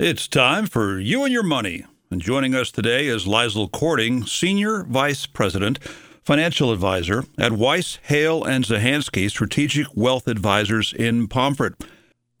It's time for You and Your Money. And joining us today is Liesl Cording, Senior Vice President, Financial Advisor at Weiss, Hale, and Zahansky Strategic Wealth Advisors in Pomfret.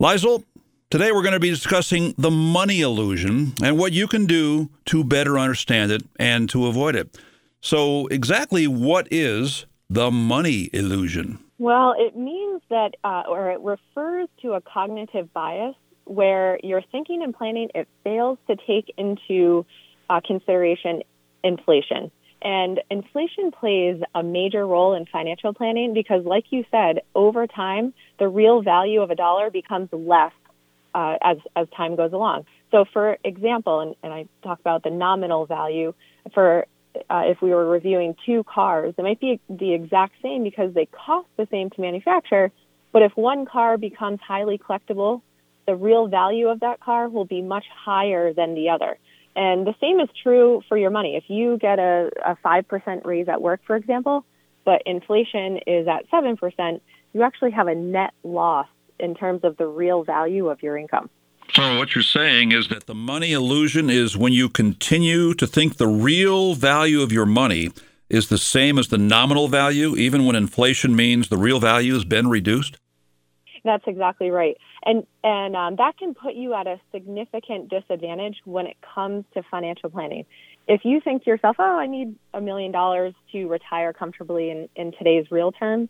Liesl, today we're going to be discussing the money illusion and what you can do to better understand it and to avoid it. So, exactly what is the money illusion? Well, it means that, uh, or it refers to a cognitive bias where your thinking and planning it fails to take into uh, consideration inflation. And inflation plays a major role in financial planning because, like you said, over time, the real value of a dollar becomes less uh, as, as time goes along. So, for example, and, and I talk about the nominal value for uh, if we were reviewing two cars, it might be the exact same because they cost the same to manufacture. But if one car becomes highly collectible, the real value of that car will be much higher than the other. And the same is true for your money. If you get a, a 5% raise at work, for example, but inflation is at 7%, you actually have a net loss in terms of the real value of your income. So, what you're saying is that the money illusion is when you continue to think the real value of your money is the same as the nominal value, even when inflation means the real value has been reduced? That's exactly right, and and um, that can put you at a significant disadvantage when it comes to financial planning. If you think to yourself, "Oh, I need a million dollars to retire comfortably in, in today's real terms,"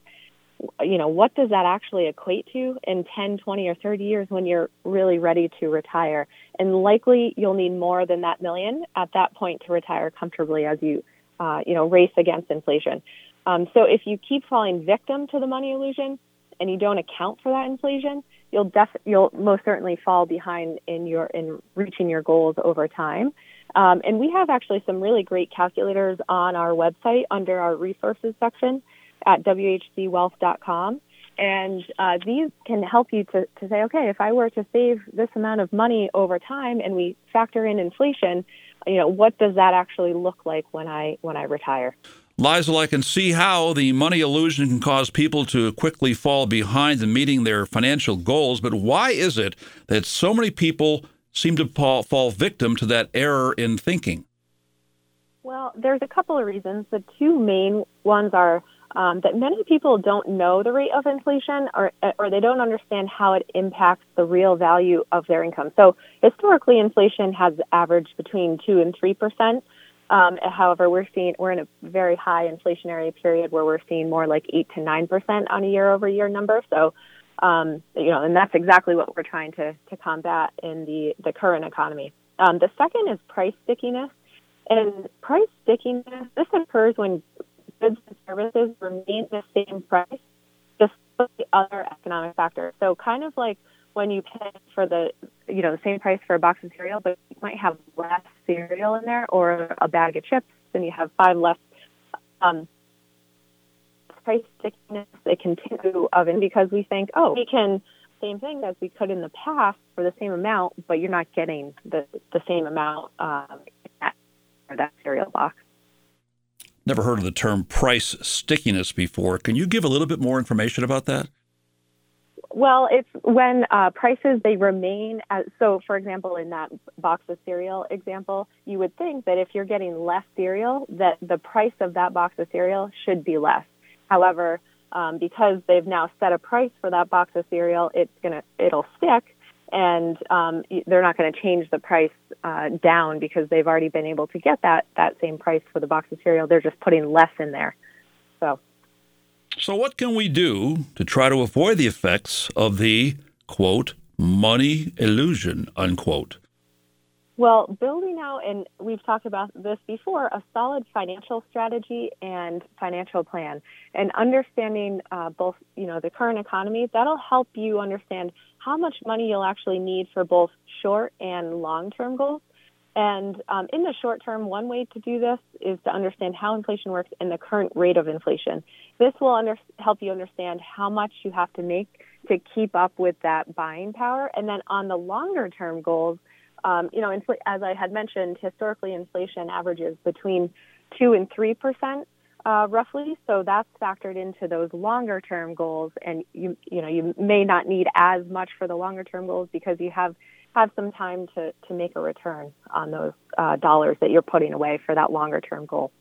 you know, what does that actually equate to in 10, 20, or 30 years when you're really ready to retire? And likely you'll need more than that million at that point to retire comfortably as you, uh, you know, race against inflation. Um, so if you keep falling victim to the money illusion and you don't account for that inflation, you'll def- you'll most certainly fall behind in your in reaching your goals over time. Um, and we have actually some really great calculators on our website under our resources section at whzwealth.com. And uh, these can help you to, to say, okay, if I were to save this amount of money over time and we factor in inflation, you know, what does that actually look like when I when I retire? Liesl, I can see how the money illusion can cause people to quickly fall behind in meeting their financial goals, but why is it that so many people seem to fall, fall victim to that error in thinking? Well, there's a couple of reasons. The two main ones are um, that many people don't know the rate of inflation or, or they don't understand how it impacts the real value of their income. So historically, inflation has averaged between 2 and 3 percent. Um, however, we're seeing we're in a very high inflationary period where we're seeing more like 8 to 9 percent on a year over year number. So, um, you know, and that's exactly what we're trying to, to combat in the, the current economy. Um, the second is price stickiness. And price stickiness, this occurs when goods and services remain the same price despite the other economic factors. So kind of like when you pay for the you know the same price for a box of cereal, but you might have less cereal in there or a bag of chips, and you have five less. Um, price stickiness it continue of it because we think, oh, we can same thing as we could in the past for the same amount, but you're not getting the the same amount um, for that cereal box. Never heard of the term price stickiness before. Can you give a little bit more information about that? Well, it's when uh, prices they remain as so. For example, in that box of cereal example, you would think that if you're getting less cereal, that the price of that box of cereal should be less. However, um, because they've now set a price for that box of cereal, it's gonna it'll stick and um, they're not going to change the price uh, down because they've already been able to get that that same price for the box of cereal. They're just putting less in there. So, so what can we do to try to avoid the effects of the quote money illusion unquote? Well, building out, and we've talked about this before, a solid financial strategy and financial plan, and understanding uh, both, you know, the current economy. That'll help you understand how much money you'll actually need for both short and long-term goals. And um, in the short term, one way to do this is to understand how inflation works and the current rate of inflation. This will under- help you understand how much you have to make to keep up with that buying power. And then on the longer term goals, um, you know, infl- as I had mentioned, historically inflation averages between two and three percent, uh, roughly. So that's factored into those longer term goals, and you you know you may not need as much for the longer term goals because you have have some time to, to make a return on those uh, dollars that you're putting away for that longer term goal.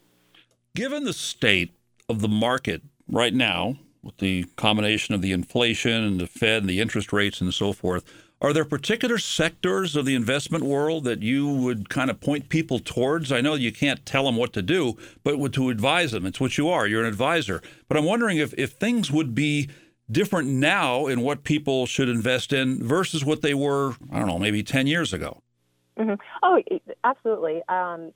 Given the state of the market right now, with the combination of the inflation and the Fed and the interest rates and so forth, are there particular sectors of the investment world that you would kind of point people towards? I know you can't tell them what to do, but to advise them. It's what you are. You're an advisor. But I'm wondering if, if things would be different now in what people should invest in versus what they were, I don't know, maybe 10 years ago. Mm-hmm. Oh, absolutely. Um,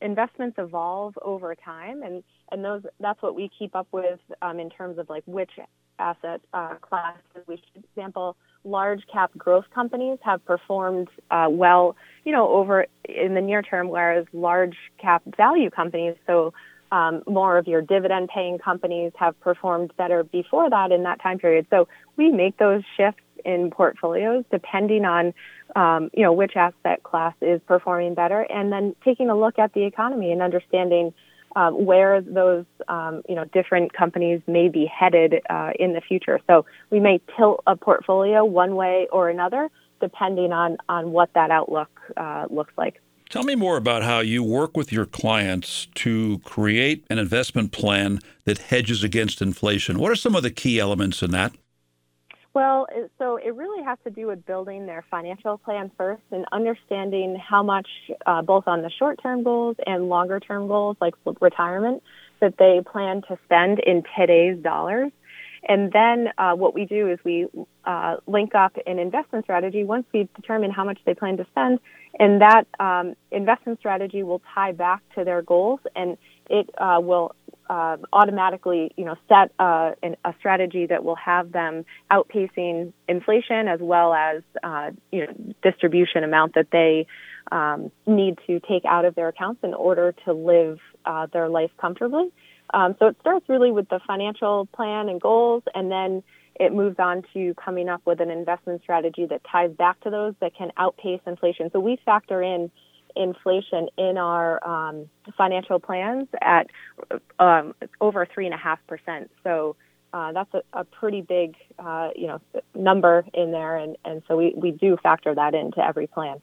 investments evolve over time, and, and those that's what we keep up with um, in terms of like which asset uh, classes we should example large cap growth companies have performed uh, well, you know, over in the near term, whereas large cap value companies, so um, more of your dividend paying companies have performed better before that in that time period. So we make those shifts in portfolios depending on, um, you know, which asset class is performing better and then taking a look at the economy and understanding um, where those um, you know different companies may be headed uh, in the future. So we may tilt a portfolio one way or another depending on on what that outlook uh, looks like. Tell me more about how you work with your clients to create an investment plan that hedges against inflation. What are some of the key elements in that? Well, so it really has to do with building their financial plan first and understanding how much, uh, both on the short term goals and longer term goals, like retirement, that they plan to spend in today's dollars. And then uh, what we do is we uh, link up an investment strategy once we determine how much they plan to spend, and that um, investment strategy will tie back to their goals, and it uh, will uh, automatically, you know, set uh, an, a strategy that will have them outpacing inflation as well as, uh, you know, distribution amount that they um, need to take out of their accounts in order to live uh, their life comfortably. Um, so it starts really with the financial plan and goals, and then it moves on to coming up with an investment strategy that ties back to those that can outpace inflation. So we factor in inflation in our um, financial plans at um, over three and a half percent. So uh, that's a, a, pretty big, uh, you know, number in there, and, and so we, we do factor that into every plan.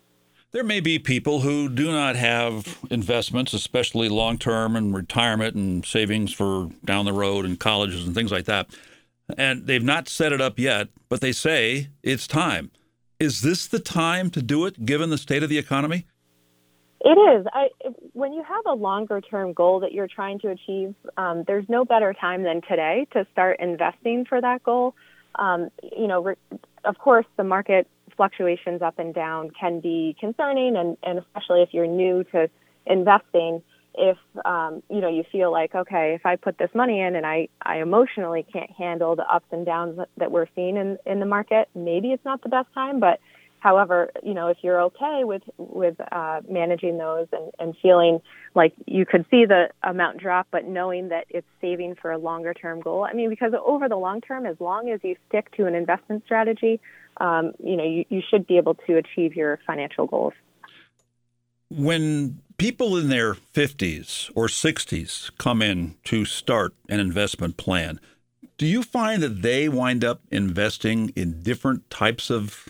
There may be people who do not have investments, especially long term and retirement and savings for down the road and colleges and things like that. And they've not set it up yet, but they say it's time. Is this the time to do it given the state of the economy? It is. I, when you have a longer term goal that you're trying to achieve, um, there's no better time than today to start investing for that goal. Um, you know, re- of course, the market fluctuations up and down can be concerning, and, and especially if you're new to investing, if um, you know you feel like, okay, if I put this money in and I, I emotionally can't handle the ups and downs that we're seeing in, in the market, maybe it's not the best time, but However, you know, if you're okay with with uh, managing those and, and feeling like you could see the amount drop, but knowing that it's saving for a longer term goal. I mean, because over the long term, as long as you stick to an investment strategy, um, you know, you, you should be able to achieve your financial goals. When people in their 50s or 60s come in to start an investment plan, do you find that they wind up investing in different types of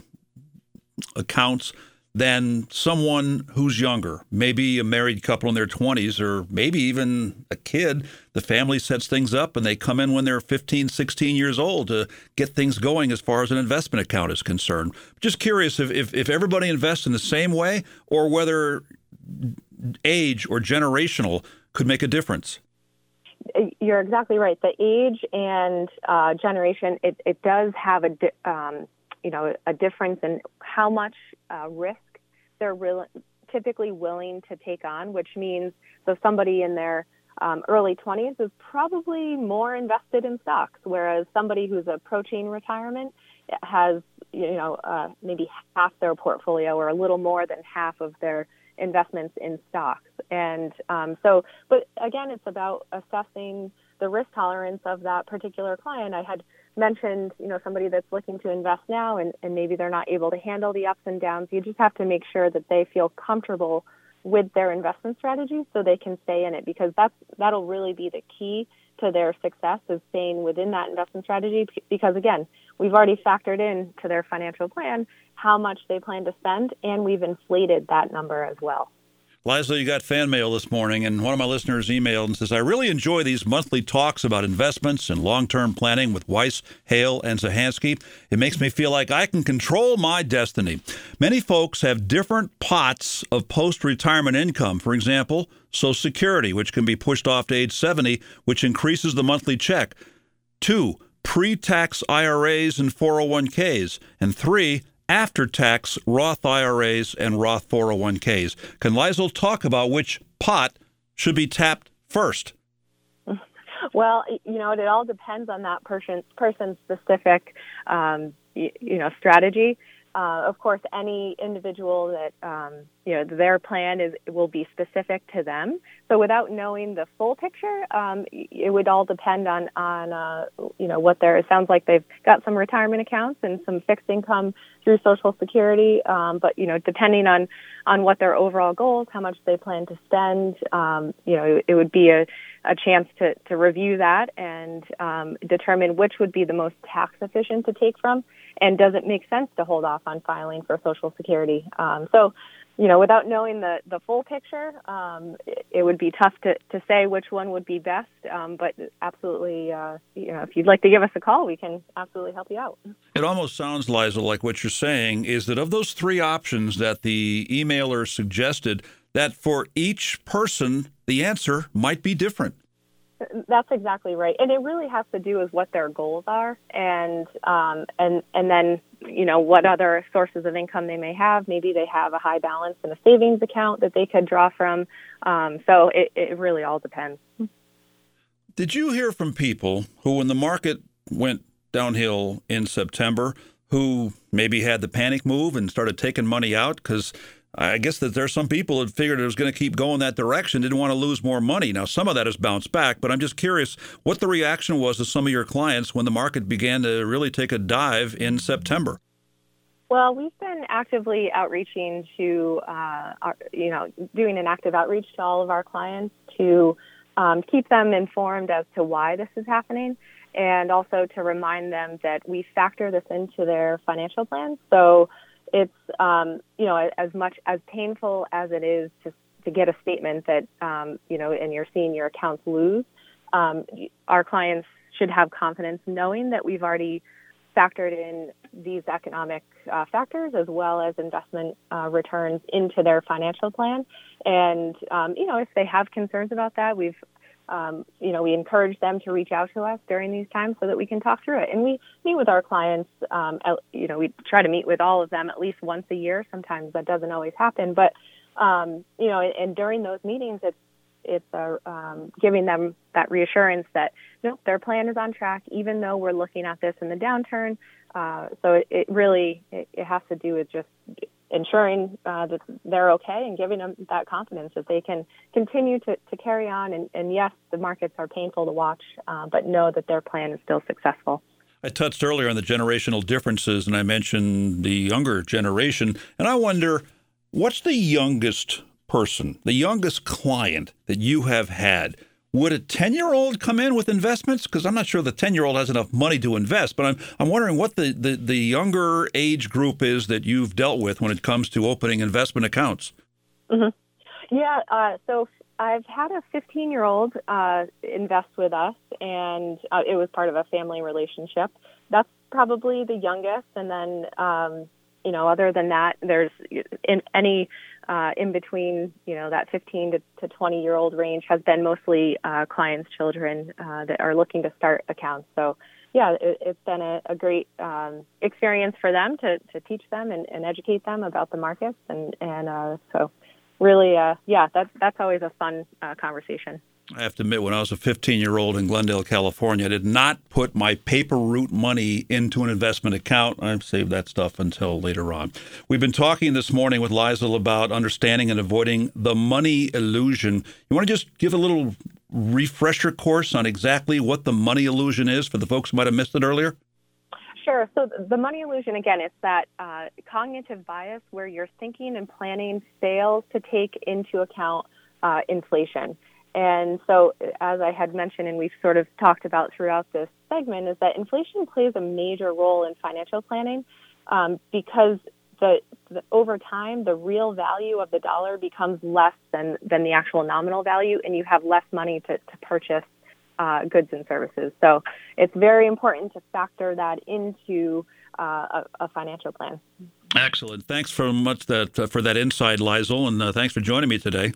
accounts than someone who's younger, maybe a married couple in their 20s or maybe even a kid. The family sets things up and they come in when they're 15, 16 years old to get things going as far as an investment account is concerned. Just curious if, if, if everybody invests in the same way or whether age or generational could make a difference. You're exactly right. The age and uh, generation, it, it does have a, um, you know, a difference in how much uh, risk they're re- typically willing to take on, which means so somebody in their um, early 20s is probably more invested in stocks, whereas somebody who's approaching retirement has, you know, uh, maybe half their portfolio or a little more than half of their investments in stocks. And um, so, but again, it's about assessing the risk tolerance of that particular client. I had mentioned, you know, somebody that's looking to invest now and, and maybe they're not able to handle the ups and downs. You just have to make sure that they feel comfortable with their investment strategy so they can stay in it because that's that'll really be the key to their success is staying within that investment strategy because again, we've already factored in to their financial plan how much they plan to spend and we've inflated that number as well. Liza, you got fan mail this morning, and one of my listeners emailed and says, I really enjoy these monthly talks about investments and long term planning with Weiss, Hale, and Zahansky. It makes me feel like I can control my destiny. Many folks have different pots of post retirement income. For example, Social Security, which can be pushed off to age 70, which increases the monthly check. Two, pre tax IRAs and 401ks. And three, after tax Roth IRAs and Roth 401ks. Can Liesl talk about which pot should be tapped first? Well, you know, it all depends on that person person specific, um, you know, strategy. Uh, of course, any individual that um, you know their plan is will be specific to them. So, without knowing the full picture, um, it would all depend on on uh, you know what their. It sounds like they've got some retirement accounts and some fixed income through Social Security. Um, but you know, depending on on what their overall goals, how much they plan to spend, um, you know, it, it would be a a chance to to review that and um, determine which would be the most tax efficient to take from and does it make sense to hold off on filing for Social Security? Um, so, you know, without knowing the, the full picture, um, it, it, would be tough to, to say which one would be best. Um, but absolutely, uh, you know, if you'd like to give us a call, we can absolutely help you out. It almost sounds, Liza, like what you're saying is that of those three options that the emailer suggested, that for each person, the answer might be different. That's exactly right, and it really has to do with what their goals are, and um, and and then you know what other sources of income they may have. Maybe they have a high balance in a savings account that they could draw from. Um, so it, it really all depends. Did you hear from people who, when the market went downhill in September, who maybe had the panic move and started taking money out because I guess that there's some people that figured it was going to keep going that direction, didn't want to lose more money. Now, some of that has bounced back, but I'm just curious what the reaction was to some of your clients when the market began to really take a dive in September. Well, we've been actively outreaching to, uh, our, you know, doing an active outreach to all of our clients to um, keep them informed as to why this is happening and also to remind them that we factor this into their financial plans. So it's um, you know as much as painful as it is to to get a statement that um, you know and you're seeing your accounts lose. Um, our clients should have confidence knowing that we've already factored in these economic uh, factors as well as investment uh, returns into their financial plan. And um, you know if they have concerns about that, we've um, you know, we encourage them to reach out to us during these times so that we can talk through it. And we meet with our clients. Um, at, you know, we try to meet with all of them at least once a year. Sometimes that doesn't always happen, but um, you know, and, and during those meetings, it's it's uh, um, giving them that reassurance that no, their plan is on track, even though we're looking at this in the downturn. Uh, so it, it really it, it has to do with just ensuring uh, that they're okay and giving them that confidence that they can continue to, to carry on. And, and yes, the markets are painful to watch, uh, but know that their plan is still successful. I touched earlier on the generational differences, and I mentioned the younger generation. And I wonder what's the youngest person, the youngest client that you have had would a 10 year old come in with investments? Because I'm not sure the 10 year old has enough money to invest, but I'm, I'm wondering what the, the, the younger age group is that you've dealt with when it comes to opening investment accounts. Mm-hmm. Yeah, uh, so I've had a 15 year old uh, invest with us, and uh, it was part of a family relationship. That's probably the youngest, and then um, you know, other than that, there's in any uh, in between, you know, that 15 to, to 20 year old range has been mostly uh, clients' children uh, that are looking to start accounts. So, yeah, it, has been a, a great um, experience for them to, to teach them and, and educate them about the markets, and and uh, so really, uh, yeah, that's that's always a fun uh, conversation. I have to admit, when I was a 15 year old in Glendale, California, I did not put my paper route money into an investment account. I've saved that stuff until later on. We've been talking this morning with Liesl about understanding and avoiding the money illusion. You want to just give a little refresher course on exactly what the money illusion is for the folks who might have missed it earlier? Sure. So the money illusion, again, it's that uh, cognitive bias where you're thinking and planning fails to take into account uh, inflation. And so, as I had mentioned, and we've sort of talked about throughout this segment, is that inflation plays a major role in financial planning um, because the, the, over time, the real value of the dollar becomes less than, than the actual nominal value, and you have less money to, to purchase uh, goods and services. So it's very important to factor that into uh, a, a, financial plan. Excellent. Thanks for much that uh, for that insight, Liesl, and uh, thanks for joining me today.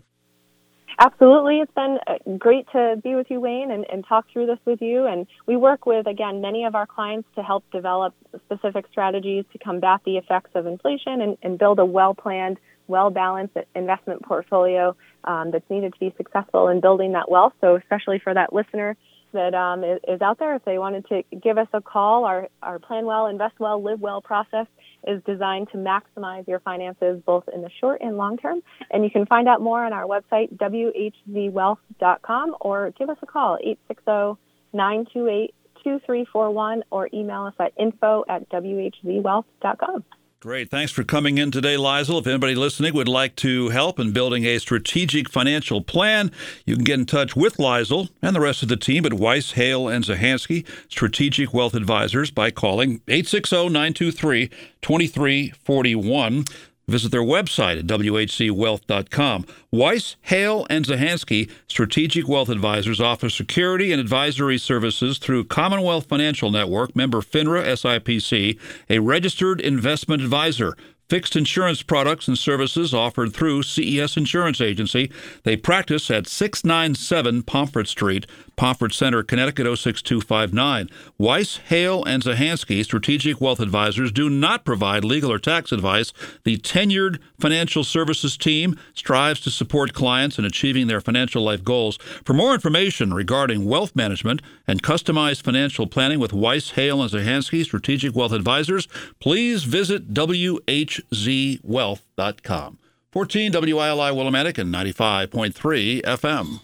Absolutely. It's been uh, great to be with you, Wayne, and, and, talk through this with you. And we work with, again, many of our clients to help develop specific strategies to combat the effects of inflation and, and build a well planned, well balanced investment portfolio um, that's needed to be successful in building that wealth. So, especially for that listener that um, is, out there, if they wanted to give us a call, our, our Plan Well, Invest Well, Live Well process is designed to maximize your finances both in the short and long term. And you can find out more on our website, whzwealth.com, or give us a call, 860 928 2341, or email us at info at whzwealth.com. Great. Thanks for coming in today, Liesl. If anybody listening would like to help in building a strategic financial plan, you can get in touch with Liesl and the rest of the team at Weiss, Hale, and Zahansky Strategic Wealth Advisors by calling 860 923 2341. Visit their website at whzwealth.com. Weiss, Hale, and Zahansky Strategic Wealth Advisors offer security and advisory services through Commonwealth Financial Network, member FINRA SIPC, a registered investment advisor fixed insurance products and services offered through CES Insurance Agency. They practice at 697 Pomfret Street, Pomfret Center, Connecticut 06259. Weiss, Hale, and Zahansky Strategic Wealth Advisors do not provide legal or tax advice. The tenured financial services team strives to support clients in achieving their financial life goals. For more information regarding wealth management and customized financial planning with Weiss, Hale, and Zahansky Strategic Wealth Advisors, please visit WH hzwealth.com. 14 WILI Willimantic and 95.3 FM.